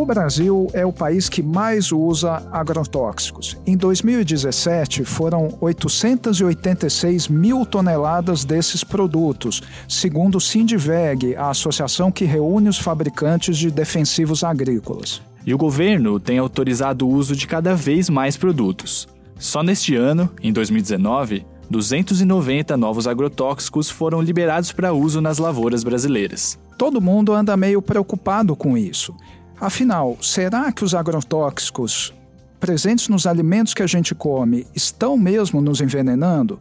O Brasil é o país que mais usa agrotóxicos. Em 2017, foram 886 mil toneladas desses produtos, segundo o Sindiveg, a associação que reúne os fabricantes de defensivos agrícolas. E o governo tem autorizado o uso de cada vez mais produtos. Só neste ano, em 2019, 290 novos agrotóxicos foram liberados para uso nas lavouras brasileiras. Todo mundo anda meio preocupado com isso. Afinal, será que os agrotóxicos presentes nos alimentos que a gente come estão mesmo nos envenenando?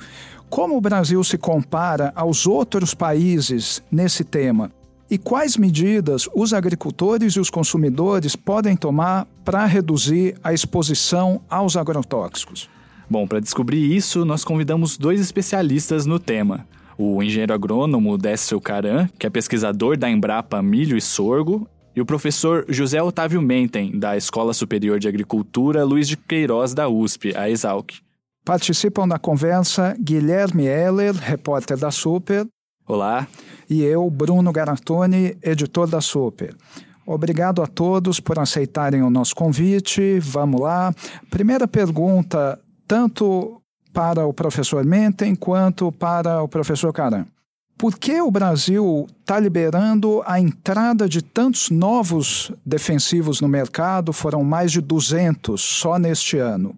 Como o Brasil se compara aos outros países nesse tema? E quais medidas os agricultores e os consumidores podem tomar para reduzir a exposição aos agrotóxicos? Bom, para descobrir isso, nós convidamos dois especialistas no tema. O engenheiro agrônomo Décio Caran, que é pesquisador da Embrapa Milho e Sorgo, e o professor José Otávio Mentem, da Escola Superior de Agricultura Luiz de Queiroz da USP, a Exalc. Participam da conversa Guilherme Heller, repórter da Super. Olá. E eu, Bruno Garatoni, editor da Super. Obrigado a todos por aceitarem o nosso convite. Vamos lá. Primeira pergunta, tanto para o professor Mentem quanto para o professor Caran. Por que o Brasil está liberando a entrada de tantos novos defensivos no mercado? Foram mais de 200 só neste ano.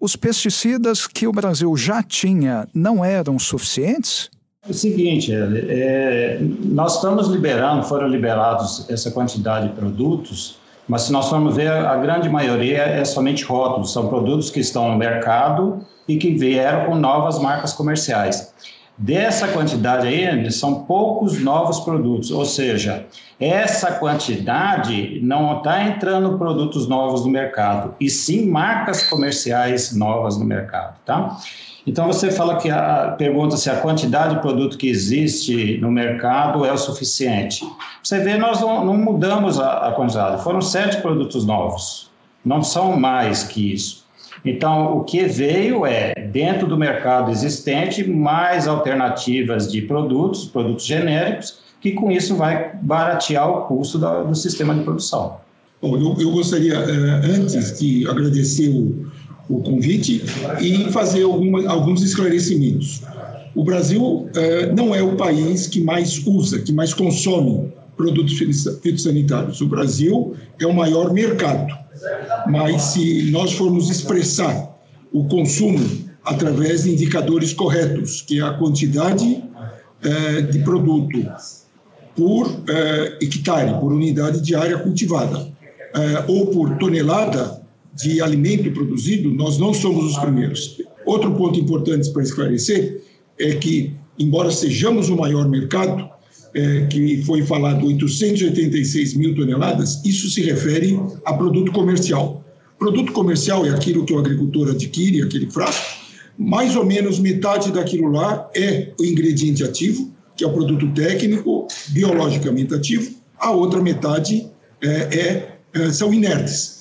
Os pesticidas que o Brasil já tinha não eram suficientes? É o seguinte, é, nós estamos liberando, foram liberados essa quantidade de produtos, mas se nós formos ver, a grande maioria é somente rótulos, são produtos que estão no mercado e que vieram com novas marcas comerciais. Dessa quantidade aí, são poucos novos produtos, ou seja, essa quantidade não está entrando produtos novos no mercado, e sim marcas comerciais novas no mercado, tá? Então você fala que a pergunta se a quantidade de produto que existe no mercado é o suficiente. Você vê, nós não, não mudamos a, a quantidade, foram sete produtos novos, não são mais que isso. Então, o que veio é, dentro do mercado existente, mais alternativas de produtos, produtos genéricos, que com isso vai baratear o custo da, do sistema de produção. Bom, eu, eu gostaria, eh, antes de agradecer o, o convite e fazer alguma, alguns esclarecimentos. O Brasil eh, não é o país que mais usa, que mais consome produtos fitossanitários. O Brasil é o maior mercado mas se nós formos expressar o consumo através de indicadores corretos, que é a quantidade eh, de produto por eh, hectare, por unidade de área cultivada, eh, ou por tonelada de alimento produzido, nós não somos os primeiros. Outro ponto importante para esclarecer é que, embora sejamos o maior mercado, é, que foi falado 886 mil toneladas, isso se refere a produto comercial. Produto comercial é aquilo que o agricultor adquire, aquele frasco. Mais ou menos metade daquilo lá é o ingrediente ativo, que é o produto técnico, biologicamente ativo. A outra metade é, é, é são inertes.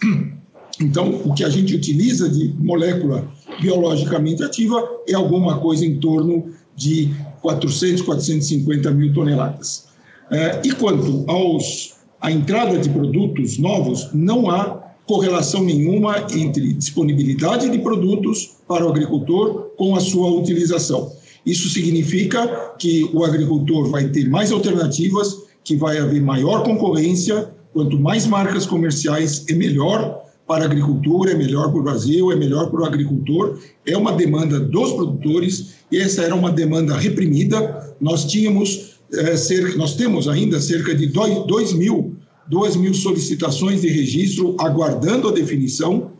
Então, o que a gente utiliza de molécula biologicamente ativa é alguma coisa em torno de 400, 450 mil toneladas. É, e quanto aos, à entrada de produtos novos, não há correlação nenhuma entre disponibilidade de produtos para o agricultor com a sua utilização. Isso significa que o agricultor vai ter mais alternativas, que vai haver maior concorrência, quanto mais marcas comerciais é melhor para a agricultura, é melhor para o Brasil, é melhor para o agricultor, é uma demanda dos produtores, e essa era uma demanda reprimida. Nós tínhamos é, cerca, nós temos ainda cerca de 2 mil, 2 mil solicitações de registro aguardando a definição,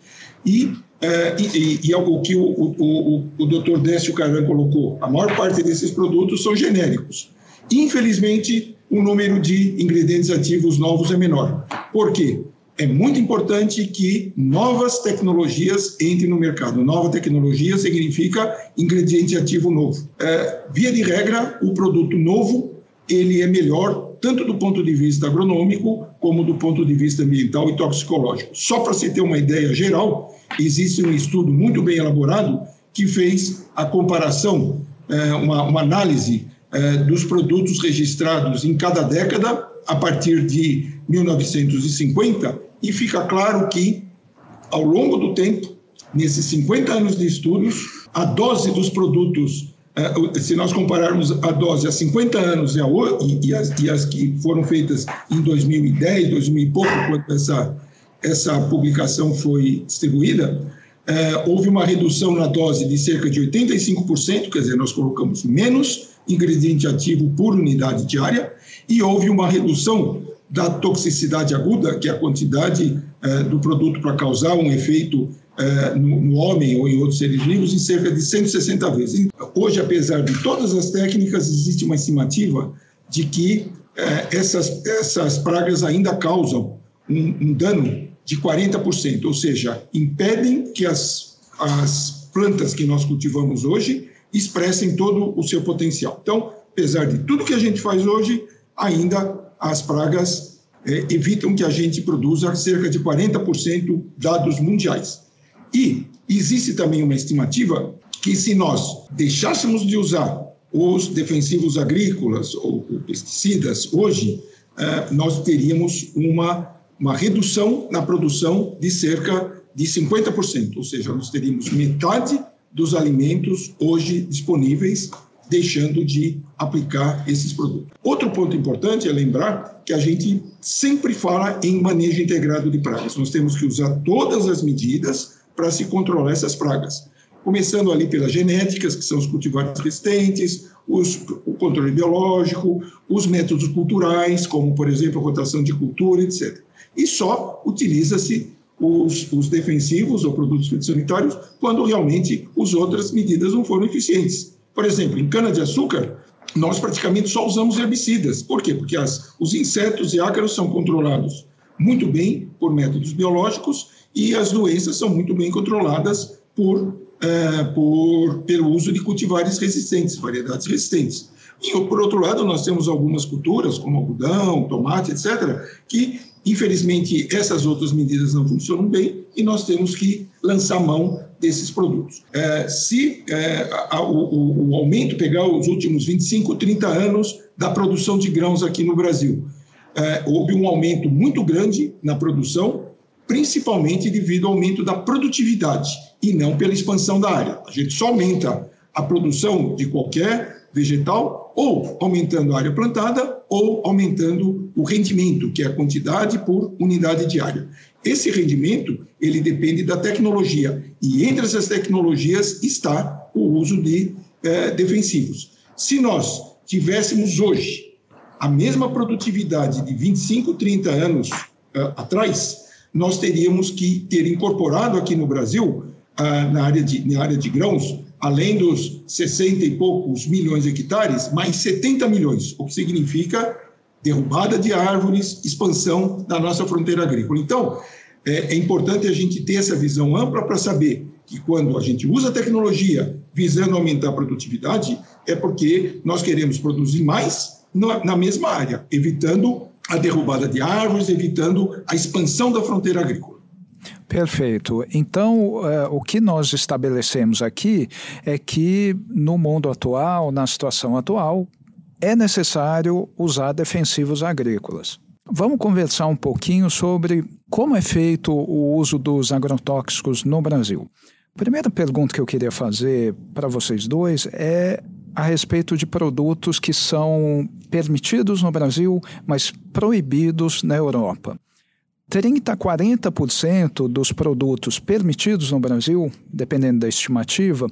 e, é, e, e, é o que o, o, o, o doutor Décio Caran colocou, a maior parte desses produtos são genéricos. Infelizmente, o número de ingredientes ativos novos é menor. Por quê? É muito importante que novas tecnologias entrem no mercado. Nova tecnologia significa ingrediente ativo novo. É, via de regra, o produto novo ele é melhor tanto do ponto de vista agronômico como do ponto de vista ambiental e toxicológico. Só para se ter uma ideia geral, existe um estudo muito bem elaborado que fez a comparação, é, uma, uma análise eh, dos produtos registrados em cada década, a partir de 1950, e fica claro que, ao longo do tempo, nesses 50 anos de estudos, a dose dos produtos, eh, se nós compararmos a dose há 50 anos e, as, e as que foram feitas em 2010, 2000 e pouco, quando essa, essa publicação foi distribuída, eh, houve uma redução na dose de cerca de 85%, quer dizer, nós colocamos menos ingrediente ativo por unidade diária, e houve uma redução da toxicidade aguda, que é a quantidade eh, do produto para causar um efeito eh, no, no, homem ou em outros seres vivos, em cerca de 160 vezes. Hoje, apesar de todas as técnicas, existe uma estimativa de que eh, essas, essas pragas ainda causam um, um dano de 40%, ou seja, impedem que as, as plantas que nós cultivamos hoje expressem todo o seu potencial. Então, apesar de tudo que a gente faz hoje, ainda as pragas é, evitam que a gente produza cerca de 40% dados mundiais. E existe também uma estimativa que se nós deixássemos de usar os defensivos agrícolas ou pesticidas hoje, é, nós teríamos uma, uma redução na produção de cerca de 50%, ou seja, nós teríamos metade dos alimentos hoje disponíveis, deixando de aplicar esses produtos. Outro ponto importante é lembrar que a gente sempre fala em manejo integrado de pragas. Nós temos que usar todas as medidas para se controlar essas pragas. Começando ali pelas genéticas, que são os cultivares resistentes, os, o controle biológico, os métodos culturais, como, por exemplo, a rotação de cultura, etc. E só utiliza-se os, os defensivos ou produtos fitossanitários quando realmente as outras medidas não foram eficientes. Por exemplo, em cana-de-açúcar, nós praticamente só usamos herbicidas. Por quê? Porque as, os insetos e ácaros são controlados muito bem por métodos biológicos e as doenças são muito bem controladas por, é, por, pelo uso de cultivares resistentes, variedades resistentes. E, por outro lado, nós temos algumas culturas, como algodão, tomate, etc., que Infelizmente, essas outras medidas não funcionam bem e nós temos que lançar mão desses produtos. É, se é, a, o, o, aumento pegar os últimos 25, 30 anos da produção de grãos aqui no Brasil, é, houve um aumento muito grande na produção, principalmente devido ao aumento da produtividade e não pela expansão da área. A gente só aumenta a produção de qualquer vegetal ou aumentando a área plantada ou aumentando o rendimento, que é a quantidade por unidade diária. Esse rendimento, ele depende da tecnologia, e entre essas tecnologias está o uso de eh, defensivos. Se nós tivéssemos hoje a mesma produtividade de 25, 30 anos uh, atrás, nós teríamos que ter incorporado aqui no Brasil, uh, na, área de, na área de grãos, além dos 60 e poucos milhões de hectares, mais 70 milhões, o que significa derrubada de árvores, expansão da nossa fronteira agrícola. Então, é, é importante a gente ter essa visão ampla para saber que quando a gente usa a tecnologia visando aumentar a produtividade, é porque nós queremos produzir mais na, na mesma área, evitando a derrubada de árvores, evitando a expansão da fronteira agrícola. Perfeito. Então, uh, o que nós estabelecemos aqui é que no mundo atual, na situação atual, é necessário usar defensivos agrícolas. Vamos conversar um pouquinho sobre como é feito o uso dos agrotóxicos no Brasil. A primeira pergunta que eu queria fazer para vocês dois é a respeito de produtos que são permitidos no Brasil, mas proibidos na Europa. 30 a 40% dos produtos permitidos no Brasil, dependendo da estimativa,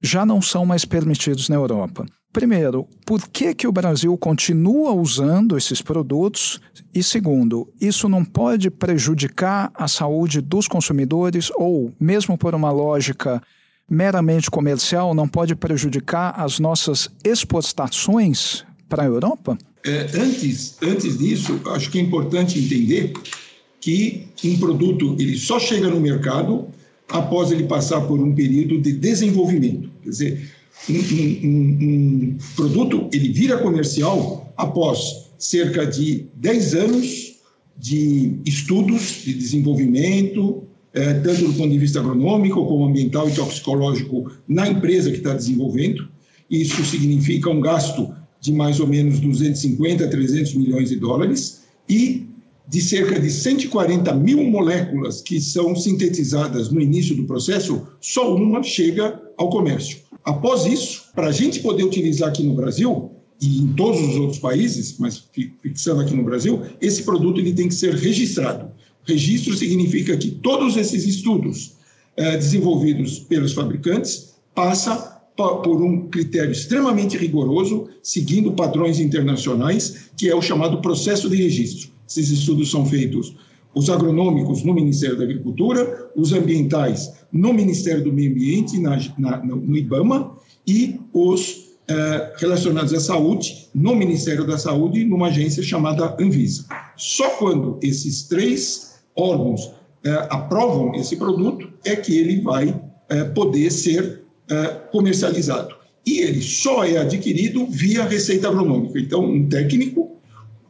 já não são mais permitidos na Europa. Primeiro, por que, que o Brasil continua usando esses produtos? E segundo, isso não pode prejudicar a saúde dos consumidores ou, mesmo por uma lógica meramente comercial, não pode prejudicar as nossas exportações para a Europa? É, antes, antes disso, acho que é importante entender que um produto ele só chega no mercado após ele passar por um período de desenvolvimento. Quer dizer, um, um, um produto ele vira comercial após cerca de 10 anos de estudos de desenvolvimento, é, tanto do ponto de vista agronômico como ambiental e toxicológico na empresa que está desenvolvendo. Isso significa um gasto de mais ou menos 250 a 300 milhões de dólares e de cerca de 140 mil moléculas que são sintetizadas no início do processo, só uma chega ao comércio. Após isso, para a gente poder utilizar aqui no Brasil e em todos os outros países, mas fixando aqui no Brasil, esse produto ele tem que ser registrado. Registro significa que todos esses estudos eh, desenvolvidos pelos fabricantes passa por um critério extremamente rigoroso, seguindo padrões internacionais, que é o chamado processo de registro. Esses estudos são feitos os agronômicos no Ministério da Agricultura, os ambientais no Ministério do Meio Ambiente, na, na, no IBAMA, e os eh, relacionados à saúde no Ministério da Saúde, numa agência chamada Anvisa. Só quando esses três órgãos eh, aprovam esse produto é que ele vai eh, poder ser comercializado. E ele só é adquirido via receita agronômica. Então, um técnico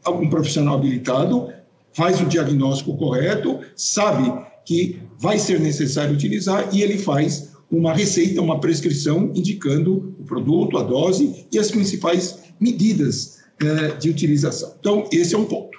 um profissional habilitado, faz o diagnóstico correto, sabe que vai ser necessário utilizar e ele faz uma receita, uma prescrição indicando o produto, a dose e as principais medidas eh, de utilização. Então, esse é um ponto.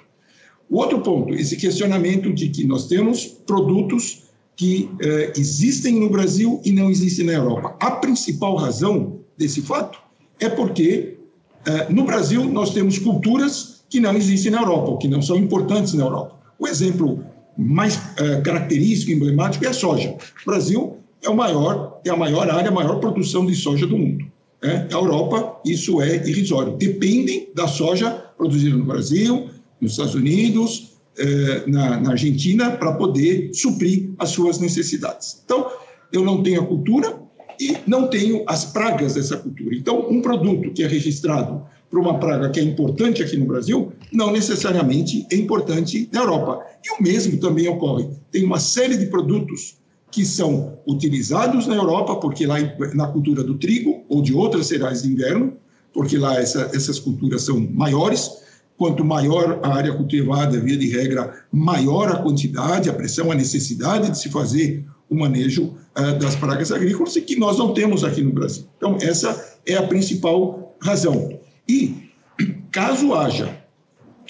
O outro ponto, esse questionamento de que nós temos produtos que eh, existem no Brasil e não existem na Europa. A principal razão desse fato é porque eh, no Brasil nós temos culturas que não existem na Europa, ou que não são importantes na Europa. O exemplo mais uh, característico emblemático é a soja. O Brasil é, o maior, é a maior área, a maior produção de soja do mundo. Né? A Europa, isso é irrisório. Dependem da soja produzida no Brasil, nos Estados Unidos, eh, na, na Argentina, para poder suprir as suas necessidades. Então, eu não tenho a cultura e não tenho as pragas dessa cultura. Então, um produto que é registrado para uma praga que é importante aqui no Brasil, não necessariamente é importante na Europa. E o mesmo também ocorre. Tem uma série de produtos que são utilizados na Europa, porque lá na cultura do trigo ou de outras cereais de inverno, porque lá essa, essas culturas são maiores. Quanto maior a área cultivada, via de regra, maior a quantidade, a pressão, a necessidade de se fazer o manejo uh, das pragas agrícolas, e que nós não temos aqui no Brasil. Então, essa é a principal razão. E, caso haja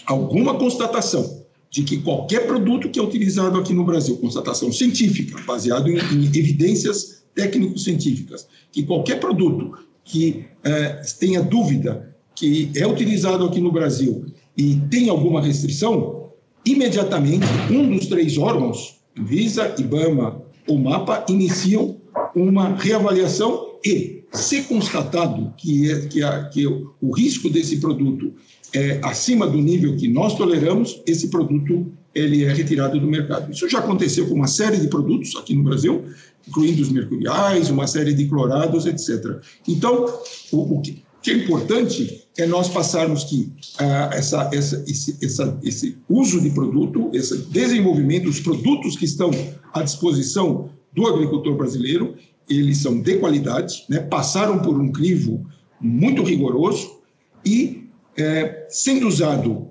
alguma constatação de que qualquer produto que é utilizado aqui no Brasil, constatação científica, baseado em, em evidências técnico-científicas, que qualquer produto que eh, tenha dúvida que é utilizado aqui no Brasil e tem alguma restrição, imediatamente um dos três órgãos, Visa, IBAMA ou MAPA, iniciam uma reavaliação e se constatado que, é, que, a, que o risco desse produto é acima do nível que nós toleramos, esse produto ele é retirado do mercado. Isso já aconteceu com uma série de produtos aqui no Brasil, incluindo os mercuriais, uma série de clorados, etc. Então, o, o que, é importante é nós passarmos que ah, essa, essa, esse, essa, esse uso de produto, esse desenvolvimento, os produtos que estão à disposição do agricultor brasileiro, eles são de qualidade, né, passaram por um crivo muito rigoroso e, é, sendo usado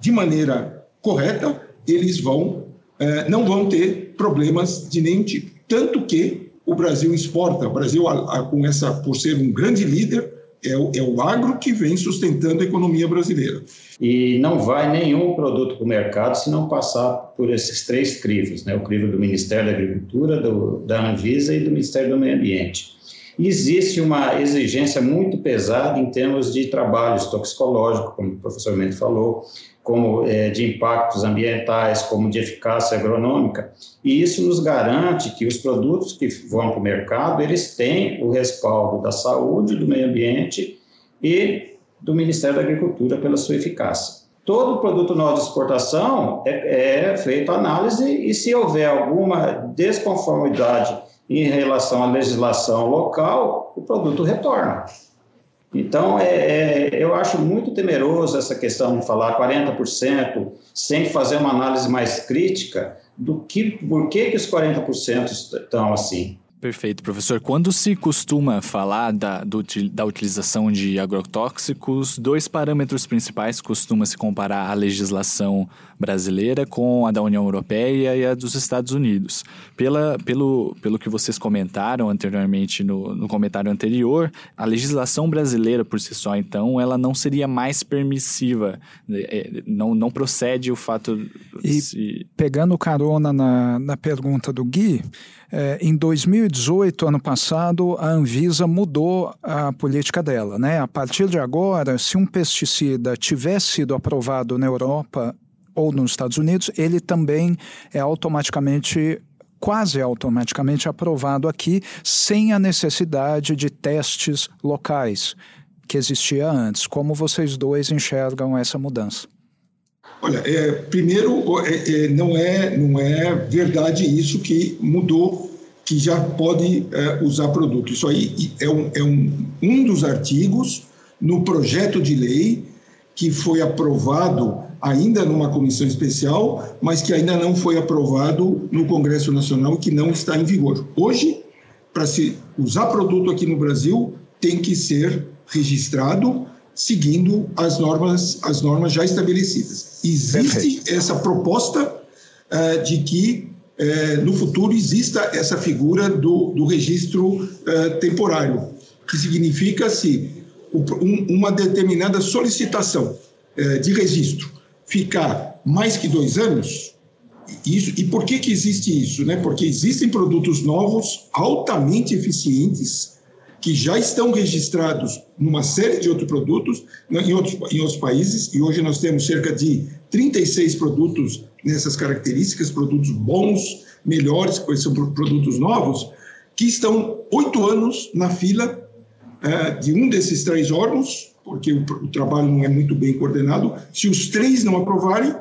de maneira correta, eles vão, é, não vão ter problemas de nenhum tipo. Tanto que o Brasil exporta, o Brasil, com essa, por ser um grande líder, é o, é o agro que vem sustentando a economia brasileira. E não vai nenhum produto para o mercado se não passar por esses três crivos, né? o crivo do Ministério da Agricultura, do, da Anvisa e do Ministério do Meio Ambiente. Existe uma exigência muito pesada em termos de trabalhos toxicológicos, como o professor Mento falou, como é, de impactos ambientais, como de eficácia agronômica, e isso nos garante que os produtos que vão para o mercado, eles têm o respaldo da saúde, do meio ambiente e do Ministério da Agricultura pela sua eficácia. Todo produto novo de exportação é, é feito análise e se houver alguma desconformidade em relação à legislação local, o produto retorna. Então, é, é, eu acho muito temeroso essa questão de falar 40% sem fazer uma análise mais crítica do que, por que, que os 40% estão assim. Perfeito, professor. Quando se costuma falar da, do, da utilização de agrotóxicos, dois parâmetros principais costumam se comparar a legislação brasileira com a da União Europeia e a dos Estados Unidos. Pela, pelo, pelo que vocês comentaram anteriormente no, no comentário anterior, a legislação brasileira por si só, então, ela não seria mais permissiva, é, não, não procede o fato... E se... pegando carona na, na pergunta do Gui, é, em 2018, ano passado, a Anvisa mudou a política dela. Né? A partir de agora, se um pesticida tivesse sido aprovado na Europa ou nos Estados Unidos, ele também é automaticamente quase automaticamente aprovado aqui, sem a necessidade de testes locais que existia antes. Como vocês dois enxergam essa mudança? Olha, é, primeiro, é, é, não, é, não é verdade isso que mudou, que já pode é, usar produto. Isso aí é, um, é um, um dos artigos no projeto de lei que foi aprovado ainda numa comissão especial, mas que ainda não foi aprovado no Congresso Nacional, que não está em vigor. Hoje, para se usar produto aqui no Brasil, tem que ser registrado seguindo as normas, as normas já estabelecidas. Existe Perfeito. essa proposta uh, de que uh, no futuro exista essa figura do, do registro uh, temporário, que significa se um, uma determinada solicitação de registro ficar mais que dois anos, isso, e por que, que existe isso? Né? Porque existem produtos novos altamente eficientes que já estão registrados numa série de outros produtos né, em outros, em outros países, e hoje nós temos cerca de 36 produtos nessas características, produtos bons, melhores, pois são produtos novos, que estão oito anos na fila é, de um desses três órgãos, porque o, o, trabalho não é muito bem coordenado. Se os três não aprovarem,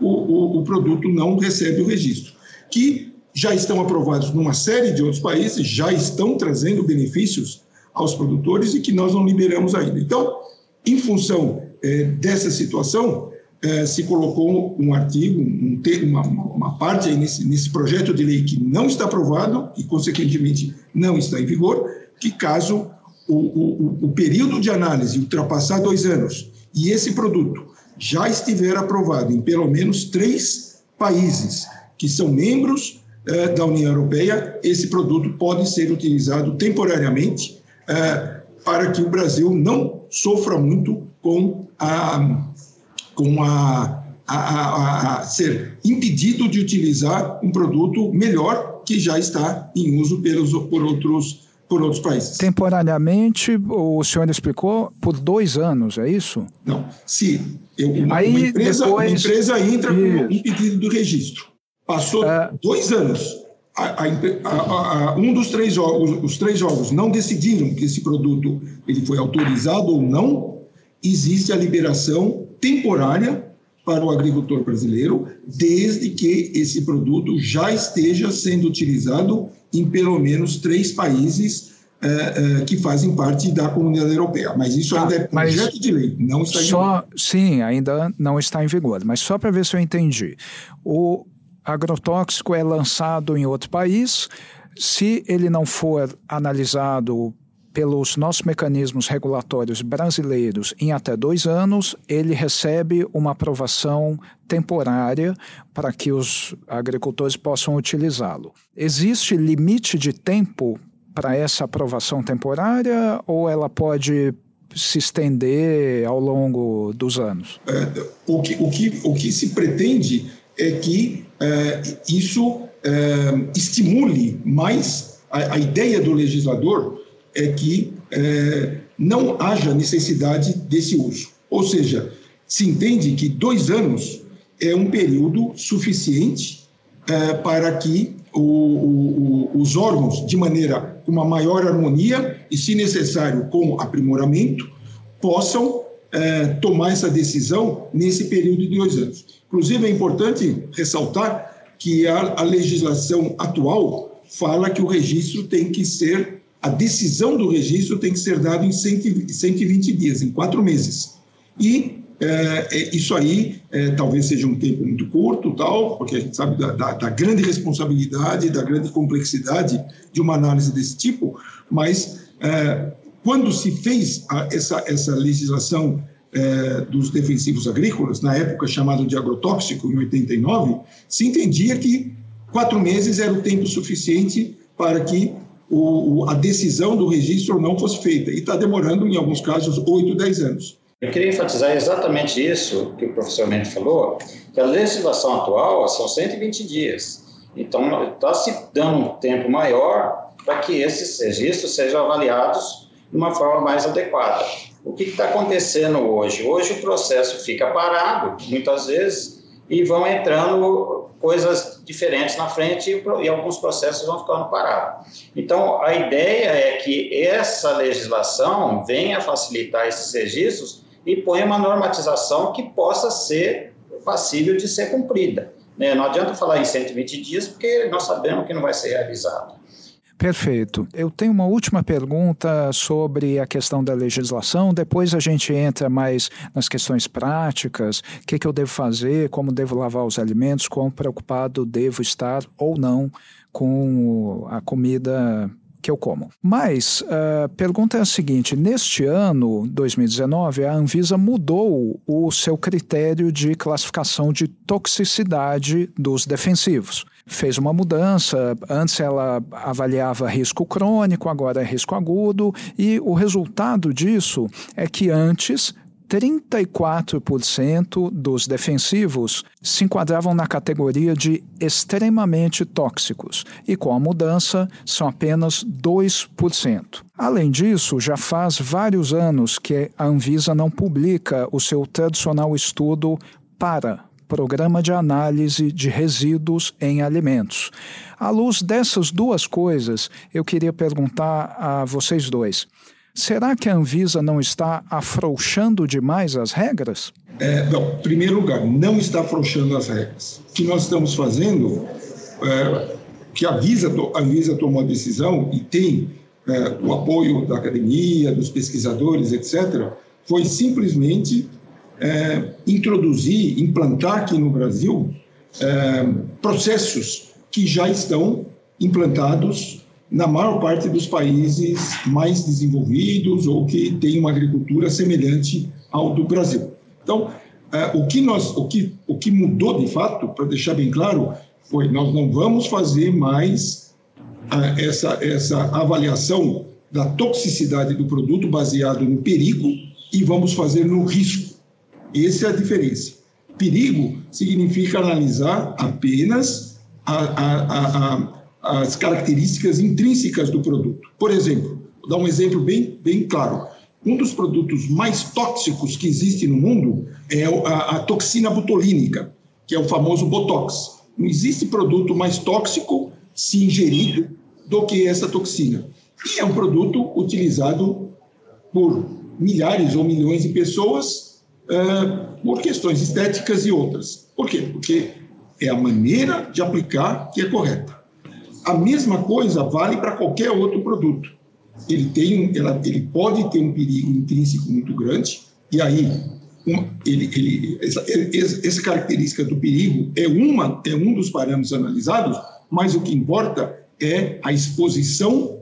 o, o, o produto não recebe o registro. Que já estão aprovados numa série de outros países, já estão trazendo benefícios aos produtores e que nós não liberamos ainda. Então, em função é, dessa situação, é, se colocou um artigo, um, uma, uma, parte nesse, nesse projeto de lei que não está aprovado e, consequentemente, não está em vigor, que caso o, o, o período de análise ultrapassar dois anos e esse produto já estiver aprovado em pelo menos três países que são membros eh, da União Europeia, esse produto pode ser utilizado temporariamente é, para que o Brasil não sofra muito com a, com a, a, a, ser impedido de utilizar um produto melhor que já está em uso pelos, por outros por outros países. Temporariamente, o senhor explicou, por dois anos, é isso? Não. Se eu, uma, Aí, uma, empresa, depois... uma empresa entra isso. com um pedido de registro, passou é... dois anos, a, a, a, um dos três jogos, os três jogos não decidiram que esse produto ele foi autorizado ou não, existe a liberação temporária para o agricultor brasileiro, desde que esse produto já esteja sendo utilizado em pelo menos três países é, é, que fazem parte da comunidade europeia. Mas isso tá, ainda é projeto de lei, não está em só, vigor. Sim, ainda não está em vigor. Mas só para ver se eu entendi. O, agrotóxico é lançado em outro país, se ele não for analisado pelos nossos mecanismos regulatórios brasileiros em até dois anos, ele recebe uma aprovação temporária para que os agricultores possam utilizá-lo. Existe limite de tempo para essa aprovação temporária ou ela pode se estender ao longo dos anos? É, o, que, o, que, o que se pretende é que é, isso é, estimule mais a, a, ideia do legislador é que é, não haja necessidade desse uso. Ou seja, se entende que dois anos é um período suficiente para que o, o, os órgãos, de maneira com uma maior harmonia e, se necessário, com aprimoramento, possam é, tomar essa decisão nesse período de dois anos. Inclusive, é importante ressaltar que a, a legislação atual fala que o registro tem que ser, a decisão do registro tem que ser dada em 120 dias, em quatro meses. E é, é, isso aí é, talvez seja um tempo muito curto, tal, porque a gente sabe da, da, da, grande responsabilidade, da grande complexidade de uma análise desse tipo, mas é, quando se fez a, essa, essa legislação é, dos defensivos agrícolas, na época chamado de agrotóxico, em 89, se entendia que quatro meses era o tempo suficiente para que o, a decisão do registro não fosse feita, e está demorando, em alguns casos, oito, dez anos. Eu queria enfatizar exatamente isso que o professor Mendes falou, que a legislação atual são 120 dias. Então, está se dando um tempo maior para que esses registros sejam avaliados de uma forma mais adequada. O que está acontecendo hoje? Hoje o processo fica parado, muitas vezes, e vão entrando coisas diferentes na frente e, e alguns processos vão ficando parados. Então, a ideia é que essa legislação venha facilitar esses registros e põe uma normatização que possa ser passível de ser cumprida. Né? Não adianta falar em 120 dias, porque nós sabemos que não vai ser realizado. Perfeito. Eu tenho uma última pergunta sobre a questão da legislação. Depois a gente entra mais nas questões práticas: o que, que eu devo fazer, como devo lavar os alimentos, quão preocupado devo estar ou não com a comida que eu como. Mas a uh, pergunta é a seguinte: neste ano, 2019, a Anvisa mudou o seu critério de classificação de toxicidade dos defensivos. Fez uma mudança, antes ela avaliava risco crônico, agora é risco agudo, e o resultado disso é que antes 34% dos defensivos se enquadravam na categoria de extremamente tóxicos. E com a mudança são apenas 2%. Além disso, já faz vários anos que a Anvisa não publica o seu tradicional estudo para Programa de Análise de Resíduos em Alimentos. À luz dessas duas coisas, eu queria perguntar a vocês dois. Será que a Anvisa não está afrouxando demais as regras? É, não, em primeiro lugar, não está afrouxando as regras. O que nós estamos fazendo, é, que a Anvisa, a Anvisa tomou a decisão e tem é, o apoio da academia, dos pesquisadores, etc., foi simplesmente é, introduzir, implantar aqui no Brasil é, processos que já estão implantados na maior parte dos países mais desenvolvidos ou que têm uma agricultura semelhante ao do Brasil. Então, é, o que nós, o que, o que mudou de fato, para deixar bem claro, foi nós não vamos fazer mais é, essa essa avaliação da toxicidade do produto baseado no perigo e vamos fazer no risco. Essa é a diferença. Perigo significa analisar apenas a, a, a, as características intrínsecas do produto. Por exemplo, vou dar um exemplo bem, bem claro. Um dos produtos mais tóxicos que existe no mundo é a, a toxina botulínica, que é o famoso Botox. Não existe produto mais tóxico, se ingerido, do que essa toxina. E é um produto utilizado por milhares ou milhões de pessoas uh, por questões estéticas e outras. Por quê? Porque é a maneira de aplicar que é correta. A mesma coisa vale para qualquer outro produto. Ele, tem, ela, ele pode ter um perigo intrínseco muito grande, e aí um, ele, ele, essa, essa, característica do perigo é, uma, é um dos parâmetros analisados, mas o que importa é a exposição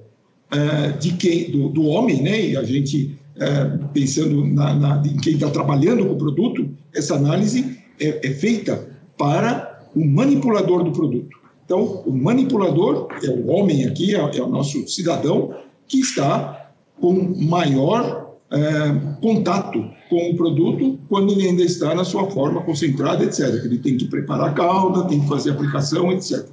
uh, de quem, do, do, homem, né? e a gente, uh, pensando na, na, em quem está trabalhando com o produto, essa análise é, é feita para o manipulador do produto. Então, o manipulador é o homem aqui, é, é o nosso cidadão, que está com maior é, contato com o produto quando ele ainda está na sua forma concentrada, etc. Ele tem que preparar a cauda, tem que fazer a aplicação, etc.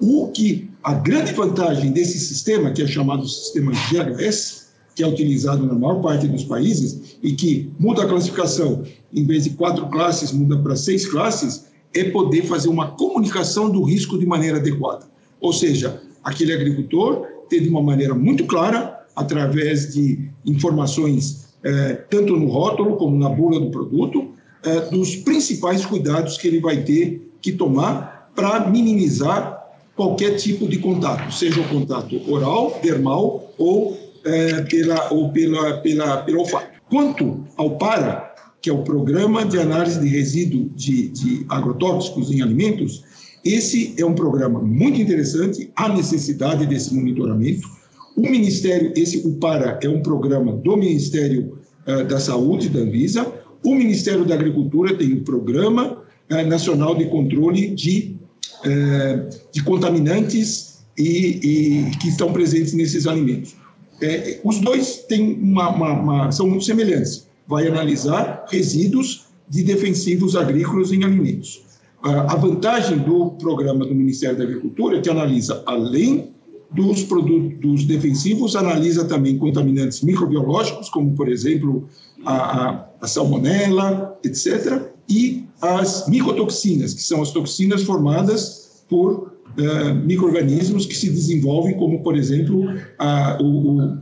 O que a grande vantagem desse sistema, que é chamado sistema GHS, que é utilizado na maior parte dos países e que muda a classificação, em vez de quatro classes, muda para seis classes, é poder fazer uma comunicação do risco de maneira adequada. Ou seja, aquele agricultor ter de uma maneira muito clara, através de informações eh, tanto no rótulo como na bula do produto, eh, dos principais cuidados que ele vai ter que tomar para minimizar qualquer tipo de contato, seja o contato oral, dermal ou, eh, pela, ou pela, pela, pelo olfato. Quanto ao para, que é o Programa de Análise de Resíduo de, de Agrotóxicos em Alimentos, esse é um programa muito interessante, há necessidade desse monitoramento. O Ministério, esse o PARA é um programa do Ministério uh, da Saúde, da Anvisa. O Ministério da Agricultura tem o Programa uh, Nacional de Controle de, uh, de Contaminantes e, e, que estão presentes nesses alimentos. É, os dois têm uma, uma, uma, são muito semelhantes. Vai analisar resíduos de defensivos agrícolas em alimentos. A vantagem do programa do Ministério da Agricultura é que analisa, além dos produtos defensivos, analisa também contaminantes microbiológicos, como, por exemplo, a, a, a salmonela, etc., e as micotoxinas, que são as toxinas formadas por uh, micro-organismos que se desenvolvem, como, por exemplo, a, o, o,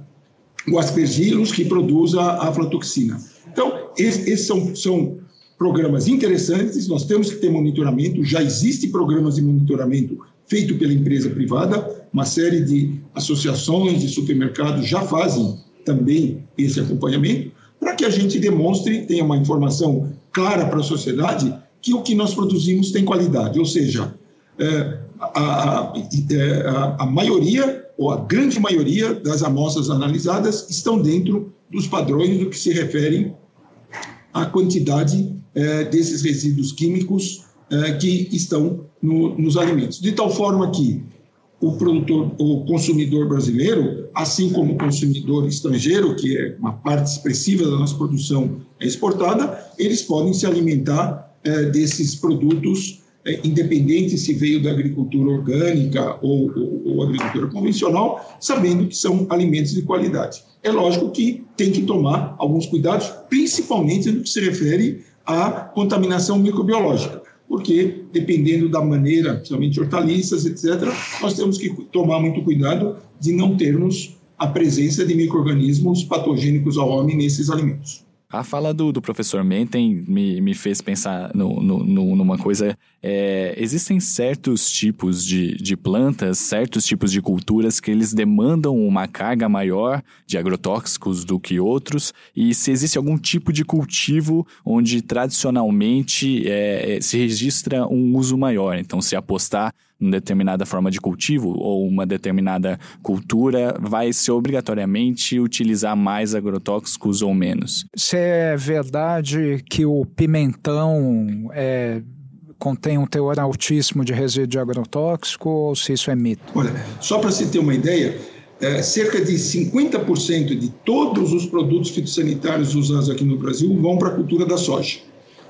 o aspergillus, que produz a aflatoxina. Então, esses, são, são programas interessantes, nós temos que ter monitoramento, já existem programas de monitoramento feito pela empresa privada, uma série de associações de supermercados já fazem também esse acompanhamento, para que a gente demonstre, tenha uma informação clara para a sociedade que o que nós produzimos tem qualidade, ou seja, a, é, a, a maioria ou a grande maioria das amostras analisadas estão dentro dos padrões do que se refere à quantidade é, desses resíduos químicos é, que estão no, nos alimentos. De tal forma que o produtor, o consumidor brasileiro, assim como o consumidor estrangeiro, que é uma parte expressiva da nossa produção exportada, eles podem se alimentar é, desses produtos, independente se veio da agricultura orgânica ou, ou, ou, agricultura convencional, sabendo que são alimentos de qualidade. É lógico que tem que tomar alguns cuidados, principalmente no que se refere a contaminação microbiológica, porque dependendo da maneira, principalmente hortaliças, etc., nós temos que tomar muito cuidado de não termos a presença de micro-organismos patogênicos ao homem nesses alimentos. A fala do, do professor Menten me, me fez pensar no, no, no, numa coisa. É, existem certos tipos de, de plantas, certos tipos de culturas que eles demandam uma carga maior de agrotóxicos do que outros, e se existe algum tipo de cultivo onde tradicionalmente é, se registra um uso maior. Então, se apostar determinada forma de cultivo ou uma determinada cultura vai se obrigatoriamente utilizar mais agrotóxicos ou menos. Se é verdade que o pimentão é, contém um teor altíssimo de resíduo de agrotóxico ou se isso é mito? Olha, só para se ter uma ideia, é, cerca de 50% de todos os produtos fitossanitários usados aqui no Brasil vão para a cultura da soja.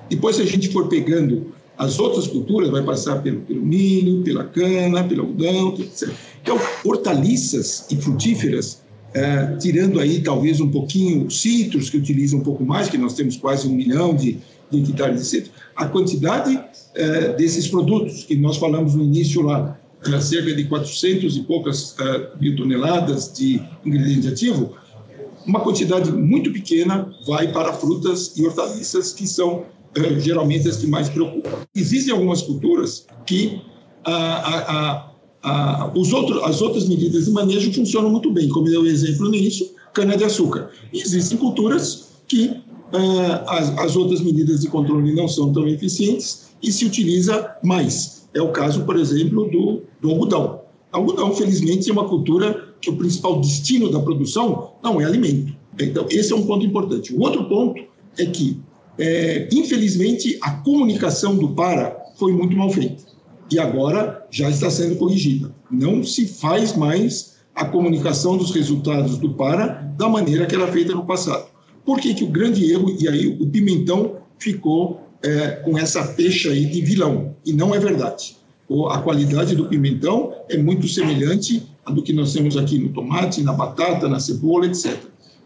Depois, se a gente for pegando as outras culturas vai passar pelo, pelo milho, pela cana, pelo algodão, etc. Então, hortaliças e frutíferas, é, tirando aí talvez um pouquinho citros, que utilizam um pouco mais, que nós temos quase um milhão de, de hectares de citros, a quantidade é, desses produtos que nós falamos no início lá, é, cerca de 400 e poucas é, mil toneladas de ingrediente ativo, uma quantidade muito pequena vai para frutas e hortaliças que são geralmente as que mais preocupam. Existem algumas culturas que a, a, a, os outros, as outras medidas de manejo funcionam muito bem, como eu dei o exemplo no início, cana-de-açúcar. Existem culturas que as, as outras medidas de controle não são tão eficientes e se utiliza mais. É o caso, por exemplo, do, do algodão. Algodão, felizmente, é uma cultura que o principal destino da produção não é alimento. Então, esse é um ponto importante. O outro ponto é que é, infelizmente, a comunicação do para foi muito mal feita e agora já está sendo corrigida. Não se faz mais a comunicação dos resultados do para da maneira que era feita no passado. Por que, que o grande erro, e aí o Pimentão ficou é, com essa pecha aí de vilão, e não é verdade. A qualidade do pimentão é muito semelhante à do que nós temos aqui no tomate, na batata, na cebola, etc.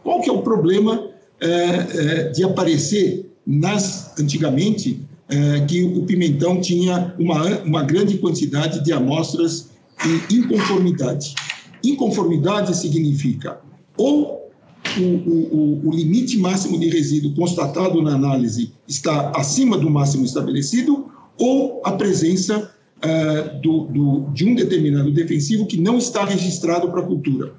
Qual que é o problema é, é, de aparecer nas, antigamente, é, que o pimentão tinha uma, uma grande quantidade de amostras em inconformidade. Inconformidade significa ou o, o, o, limite máximo de resíduo constatado na análise está acima do máximo estabelecido, ou a presença uh, do, do, de um determinado defensivo que não está registrado para a cultura.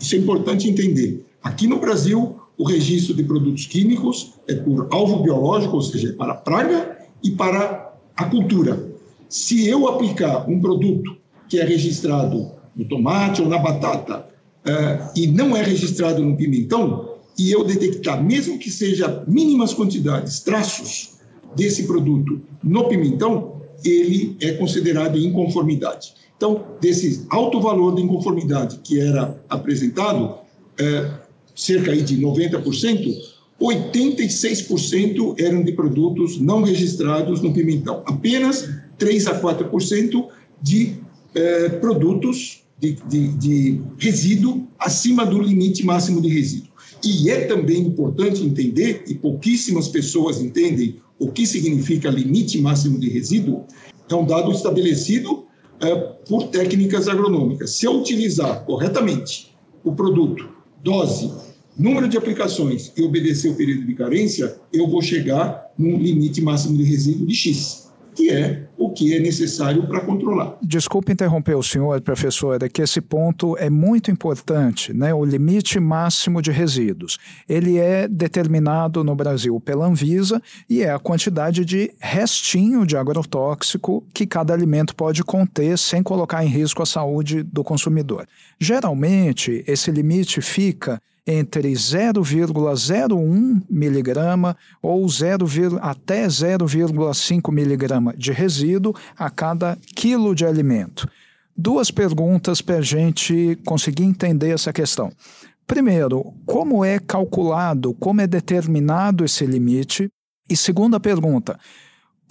Isso é importante entender. Aqui no Brasil, O registro de produtos químicos é por alvo biológico, ou seja, para praga e para a cultura. Se eu aplicar um produto que é registrado no tomate ou na batata uh, e não é registrado no pimentão, e eu detectar, mesmo que seja mínimas quantidades, traços desse produto no pimentão, ele é considerado inconformidade. Então, desse alto valor de inconformidade que era apresentado, é, cerca de 90%, 86% eram de produtos não registrados no pimentão. Apenas 3 a 4% de é, produtos de, de, de resíduo acima do limite máximo de resíduo. E é também importante entender, e pouquíssimas pessoas entendem o que significa limite máximo de resíduo, é um dado estabelecido é, por técnicas agronômicas. Se eu utilizar corretamente o produto, dose, número de aplicações e obedecer o período de carência, eu vou chegar num limite máximo de resíduo de X, que é o que é necessário para controlar. Desculpe interromper o senhor, professor, é que esse ponto é muito importante, né? O limite máximo de resíduos. Ele é determinado no Brasil pela Anvisa e é a quantidade de restinho de agrotóxico que cada alimento pode conter sem colocar em risco a saúde do consumidor. Geralmente, esse limite fica entre 0,01 miligrama ou 0, até 0,5 miligrama de resíduo a cada quilo de alimento. Duas perguntas para a gente conseguir entender essa questão. Primeiro, como é calculado, como é determinado esse limite? E segunda pergunta,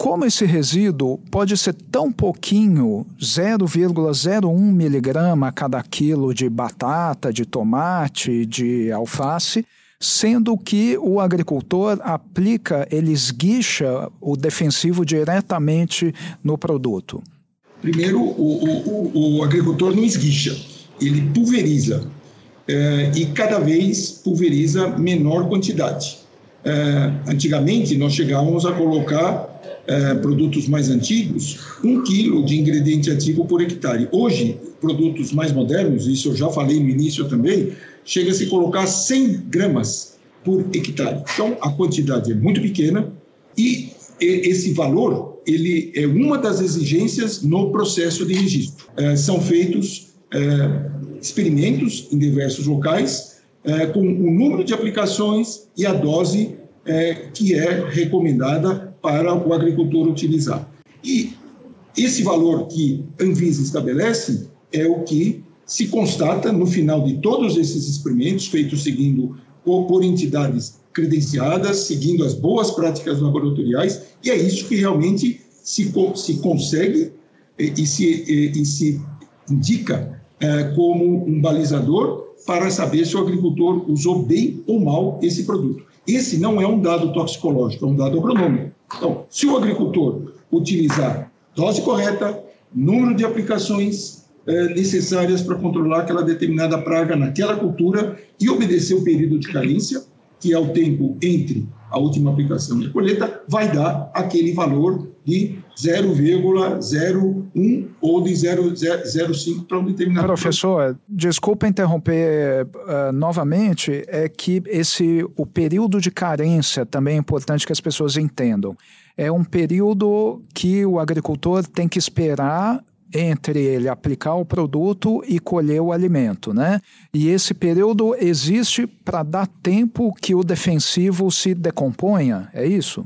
como esse resíduo pode ser tão pouquinho, 0,01 miligrama a cada quilo de batata, de tomate, de alface, sendo que o agricultor aplica, ele esguicha o defensivo diretamente no produto? Primeiro, o, o, o agricultor não esguicha, ele pulveriza. É, e cada vez pulveriza menor quantidade. É, antigamente, nós chegávamos a colocar é, produtos mais antigos, um quilo de ingrediente ativo por hectare. Hoje, produtos mais modernos, isso eu já falei no início também, chega a se colocar 100 gramas por hectare. Então, a quantidade é muito pequena e esse valor ele é uma das exigências no processo de registro. É, são feitos é, experimentos em diversos locais com o número de aplicações e a dose que é recomendada para o agricultor utilizar. E esse valor que a Anvisa estabelece é o que se constata no final de todos esses experimentos feitos seguindo por entidades credenciadas, seguindo as boas práticas laboratoriais, e é isso que realmente se, se consegue e se, e se indica é, como um balizador para saber se o agricultor usou bem ou mal esse produto. Esse não é um dado toxicológico, é um dado agronômico. Então, se o agricultor utilizar dose correta, número de aplicações eh, necessárias para controlar aquela determinada praga naquela cultura e obedecer o período de carência, que é o tempo entre a última aplicação e a colheita, vai dar aquele valor de 0,01 ou de 0,05 para um determinado. Professor, desculpa interromper uh, novamente, é que esse o período de carência também é importante que as pessoas entendam. É um período que o agricultor tem que esperar entre ele aplicar o produto e colher o alimento, né? E esse período existe para dar tempo que o defensivo se decomponha, é isso?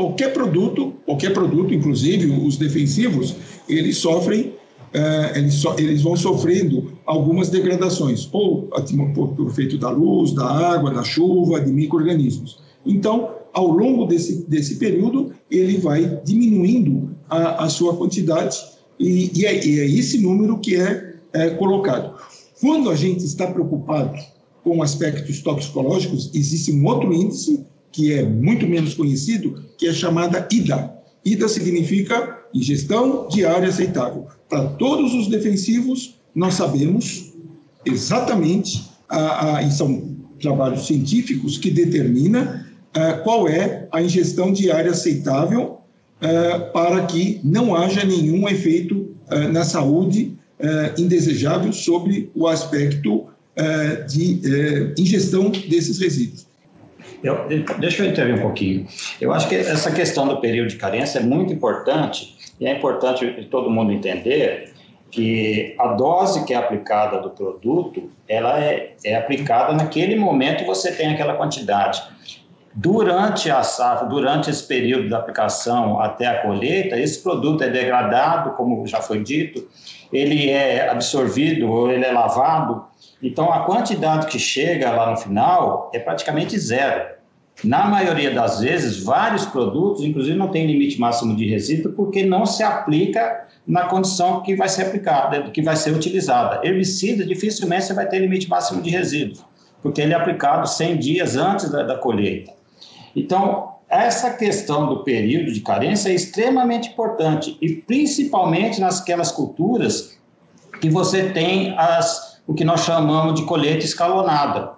Qualquer produto, qualquer produto, inclusive os defensivos, eles sofrem, é, eles, so, eles vão sofrendo algumas degradações, ou por, por efeito da luz, da água, da chuva, de micro-organismos. Então, ao longo desse, desse período, ele vai diminuindo a, a sua quantidade e, e, é, e, é, esse número que é, é colocado. Quando a gente está preocupado com aspectos toxicológicos, existe um outro índice que é muito menos conhecido, que é chamada IDA. IDA significa ingestão diária aceitável. Para todos os defensivos, nós sabemos exatamente, a, a, e são trabalhos científicos que determina uh, qual é a ingestão diária aceitável para que não haja nenhum efeito na saúde indesejável sobre o aspecto de ingestão desses resíduos. Eu, deixa eu intervir um pouquinho. Eu acho que essa questão do período de carência é muito importante e é importante todo mundo entender que a dose que é aplicada do produto, ela é, é aplicada naquele momento você tem aquela quantidade. Durante a safra, durante esse período da aplicação até a colheita, esse produto é degradado, como já foi dito, ele é absorvido ou ele é lavado. Então, a quantidade que chega lá no final é praticamente zero. Na maioria das vezes, vários produtos, inclusive, não tem limite máximo de resíduo porque não se aplica na condição que vai ser aplicada, que vai ser utilizada. Herbicida, dificilmente você vai ter limite máximo de resíduo, porque ele é aplicado 100 dias antes da, da colheita. Então, essa questão do período de carência é extremamente importante, e principalmente nasquelas culturas que você tem as, o que nós chamamos de colheita escalonada,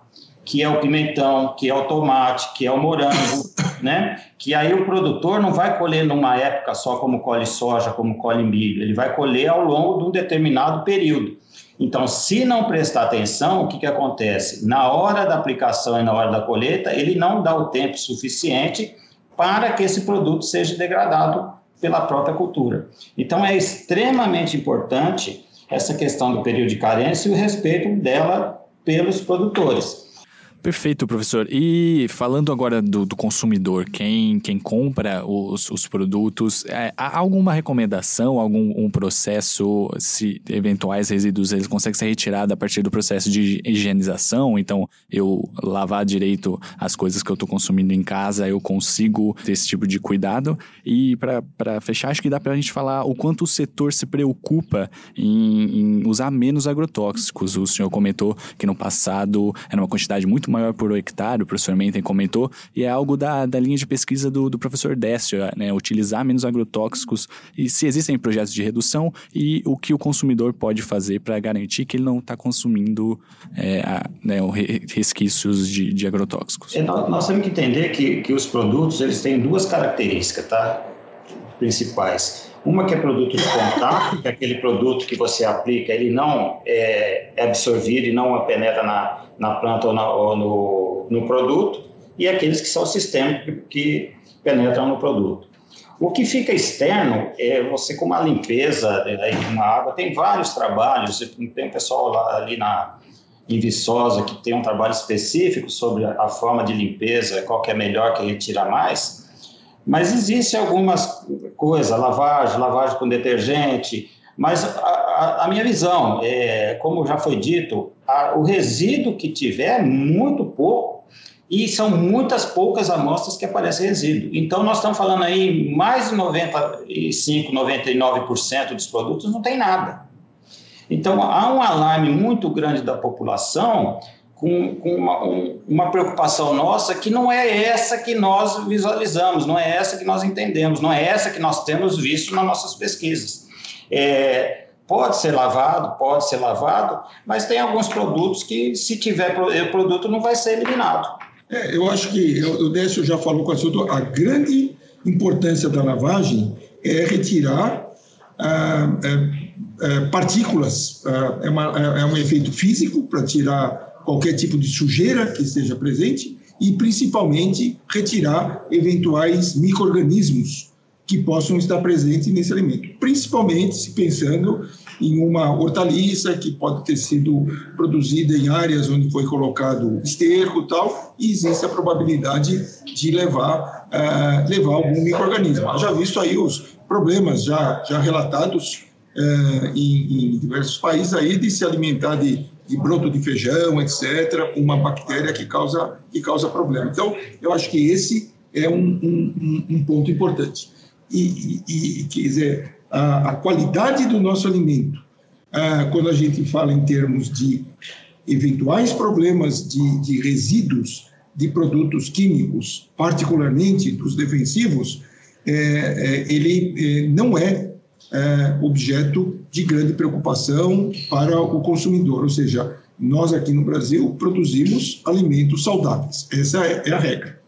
que é o pimentão, que é o tomate, que é o morango, né? Que aí o produtor não vai colher numa época só como colhe soja, como colhe milho, ele vai colher ao longo de um determinado período. Então, se não prestar atenção, o que, que acontece? Na hora da aplicação e na hora da colheita, ele não dá o tempo suficiente para que esse produto seja degradado pela própria cultura. Então, é extremamente importante essa questão do período de carência e o respeito dela pelos produtores. Perfeito, professor. E falando agora do, do consumidor, quem, quem compra os, os produtos, é, há alguma recomendação, algum um processo, se eventuais resíduos eles conseguem ser retirados a partir do processo de higienização? Então, eu lavar direito as coisas que eu estou consumindo em casa, eu consigo ter esse tipo de cuidado. E para fechar, acho que dá para a gente falar o quanto o setor se preocupa em, em usar menos agrotóxicos. O senhor comentou que no passado era uma quantidade muito maior por hectare, o professor Menten comentou, e é algo da, da linha de pesquisa do, do professor Décio, né? Utilizar menos agrotóxicos e se existem projetos de redução e o que o consumidor pode fazer para garantir que ele não está consumindo é, a, né, resquícios de, de agrotóxicos. É, nós, nós, temos que entender que, que os produtos eles têm duas características, tá? Principais. Uma que é produto de contato, que é aquele produto que você aplica, ele não é, é absorvido e não penetra na, na planta ou, na, ou no, no, produto, e aqueles que são sistemas que, que penetram no produto. O que fica externo é você com uma limpeza aí, uma água, tem vários trabalhos, tem um pessoal lá, ali na, em Viçosa que tem um trabalho específico sobre a forma de limpeza, qual que é melhor que retira mais, mas existe algumas coisas, lavagem, lavagem com detergente, mas a, a, a minha visão, é, como já foi dito, a, o resíduo que tiver é muito pouco e são muitas poucas amostras que aparece resíduo. Então, nós estamos falando aí, mais de 95, 99% dos produtos não tem nada. Então, há um alarme muito grande da população com, com uma, um, uma, preocupação nossa que não é essa que nós visualizamos, não é essa que nós entendemos, não é essa que nós temos visto nas nossas pesquisas. É, pode ser lavado, pode ser lavado, mas tem alguns produtos que, se tiver o produto, não vai ser eliminado. É, eu acho que o Décio já falou com o assunto, a grande importância da lavagem é retirar ah, é, é, partículas, ah, é, uma, é, é um efeito físico para tirar qualquer tipo de sujeira que esteja presente e, principalmente, retirar eventuais micro-organismos que possam estar presentes nesse alimento, principalmente se pensando em uma hortaliça que pode ter sido produzida em áreas onde foi colocado esterco tal, e existe a probabilidade de levar, uh, levar algum microorganismo. Já visto aí os problemas já, já relatados uh, em, em diversos países aí de se alimentar de de broto de feijão, etc., uma bactéria que causa, que causa problema. Então, eu acho que esse é um, um, um ponto importante. E, e, e, quer dizer, a, a, qualidade do nosso alimento, ah, quando a gente fala em termos de eventuais problemas de, de resíduos de produtos químicos, particularmente dos defensivos, é, é, ele é, não é é, objeto de grande preocupação para o consumidor, ou seja, nós aqui no Brasil produzimos alimentos saudáveis, essa é, é a regra.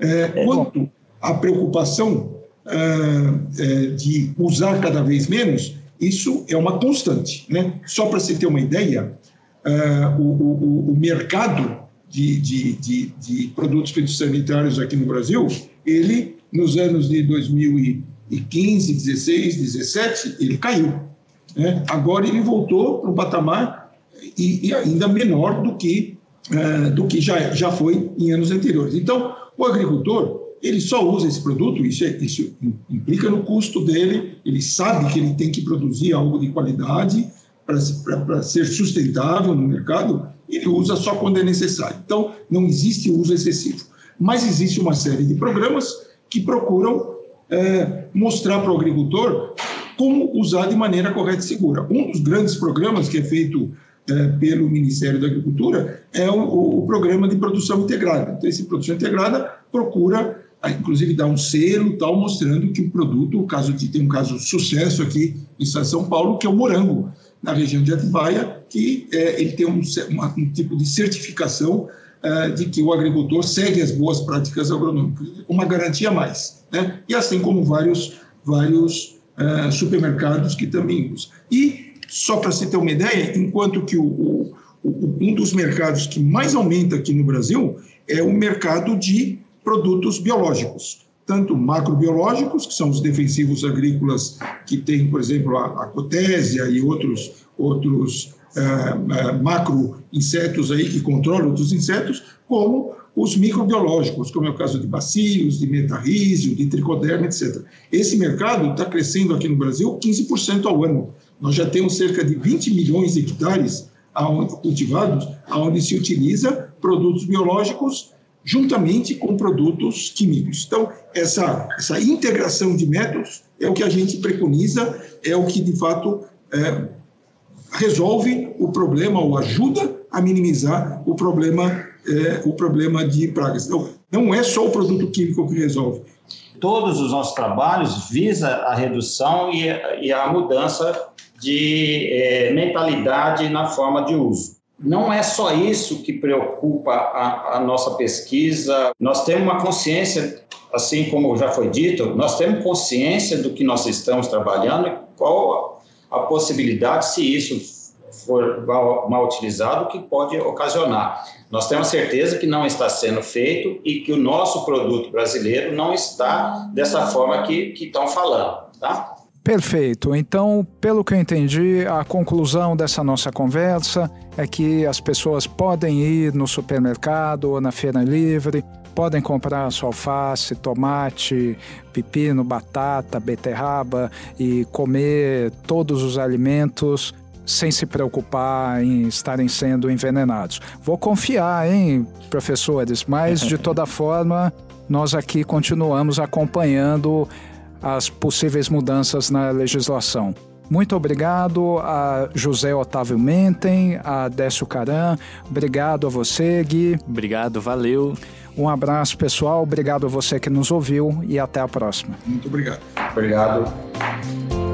É, quanto à preocupação é, é, de usar cada vez menos, isso é uma constante. Né? Só para se ter uma ideia, é, o, o, o mercado de, de, de, de produtos fitossanitários aqui no Brasil, ele, nos anos de 2015, 16, 17, ele caiu. Né? Agora ele voltou para um patamar e, e, ainda menor do que, uh, do que já, já foi em anos anteriores. Então, o agricultor ele só usa esse produto, isso, é, isso implica no custo dele, ele sabe que ele tem que produzir algo de qualidade para ser sustentável no mercado, ele usa só quando é necessário. Então, não existe uso excessivo. Mas existe uma série de programas que procuram é, mostrar para o agricultor como usar de maneira correta e segura. Um dos grandes programas que é feito é, pelo Ministério da Agricultura é o, o, programa de produção integrada. Então, esse produção integrada procura inclusive dar um selo tal mostrando que o produto, o caso de tem um caso de sucesso aqui em São Paulo, que é o morango na região de Atibaia, que é, ele tem um, uma, um, tipo de certificação é, de que o agricultor segue as boas práticas agronômicas, uma garantia a mais, né? E assim como vários vários é, supermercados que também usam. E só para se ter uma ideia, enquanto que o, o, um dos mercados que mais aumenta aqui no Brasil é o mercado de produtos biológicos, tanto macrobiológicos, que são os defensivos agrícolas que tem, por exemplo, a, a cotésia e outros, outros uh, uh, macro insetos aí que controlam outros insetos, como os microbiológicos, como é o caso de bacilos, de metarrísio, de tricoderma, etc. Esse mercado está crescendo aqui no Brasil 15% ao ano. Nós já temos cerca de 20 milhões de hectares cultivados, onde se utiliza produtos biológicos juntamente com produtos químicos. Então, essa, essa integração de métodos é o que a gente preconiza, é o que, de fato, é, resolve o problema ou ajuda a minimizar o problema, é, o problema de pragas. Então, não é só o produto químico que resolve. Todos os nossos trabalhos visam a redução e, e a mudança de é, mentalidade na forma de uso não é só isso que preocupa a, a, nossa pesquisa. Nós temos uma consciência, assim como já foi dito, nós temos consciência do que nós estamos trabalhando e qual a possibilidade, se isso for mal, mal utilizado, que pode ocasionar. Nós temos certeza que não está sendo feito e que o nosso produto brasileiro não está dessa forma que, estão falando, tá? Perfeito. Então, pelo que eu entendi, a conclusão dessa nossa conversa é que as pessoas podem ir no supermercado ou na feira livre, podem comprar sua alface, tomate, pepino, batata, beterraba e comer todos os alimentos sem se preocupar em estarem sendo envenenados. Vou confiar, hein, professores, mas de toda forma, nós aqui continuamos acompanhando as possíveis mudanças na legislação. Muito obrigado a José Otávio Mentem, a Décio Caran, obrigado a você, Gui. Obrigado, valeu. Um abraço, pessoal, obrigado a você que nos ouviu e até a próxima. Muito obrigado. Obrigado.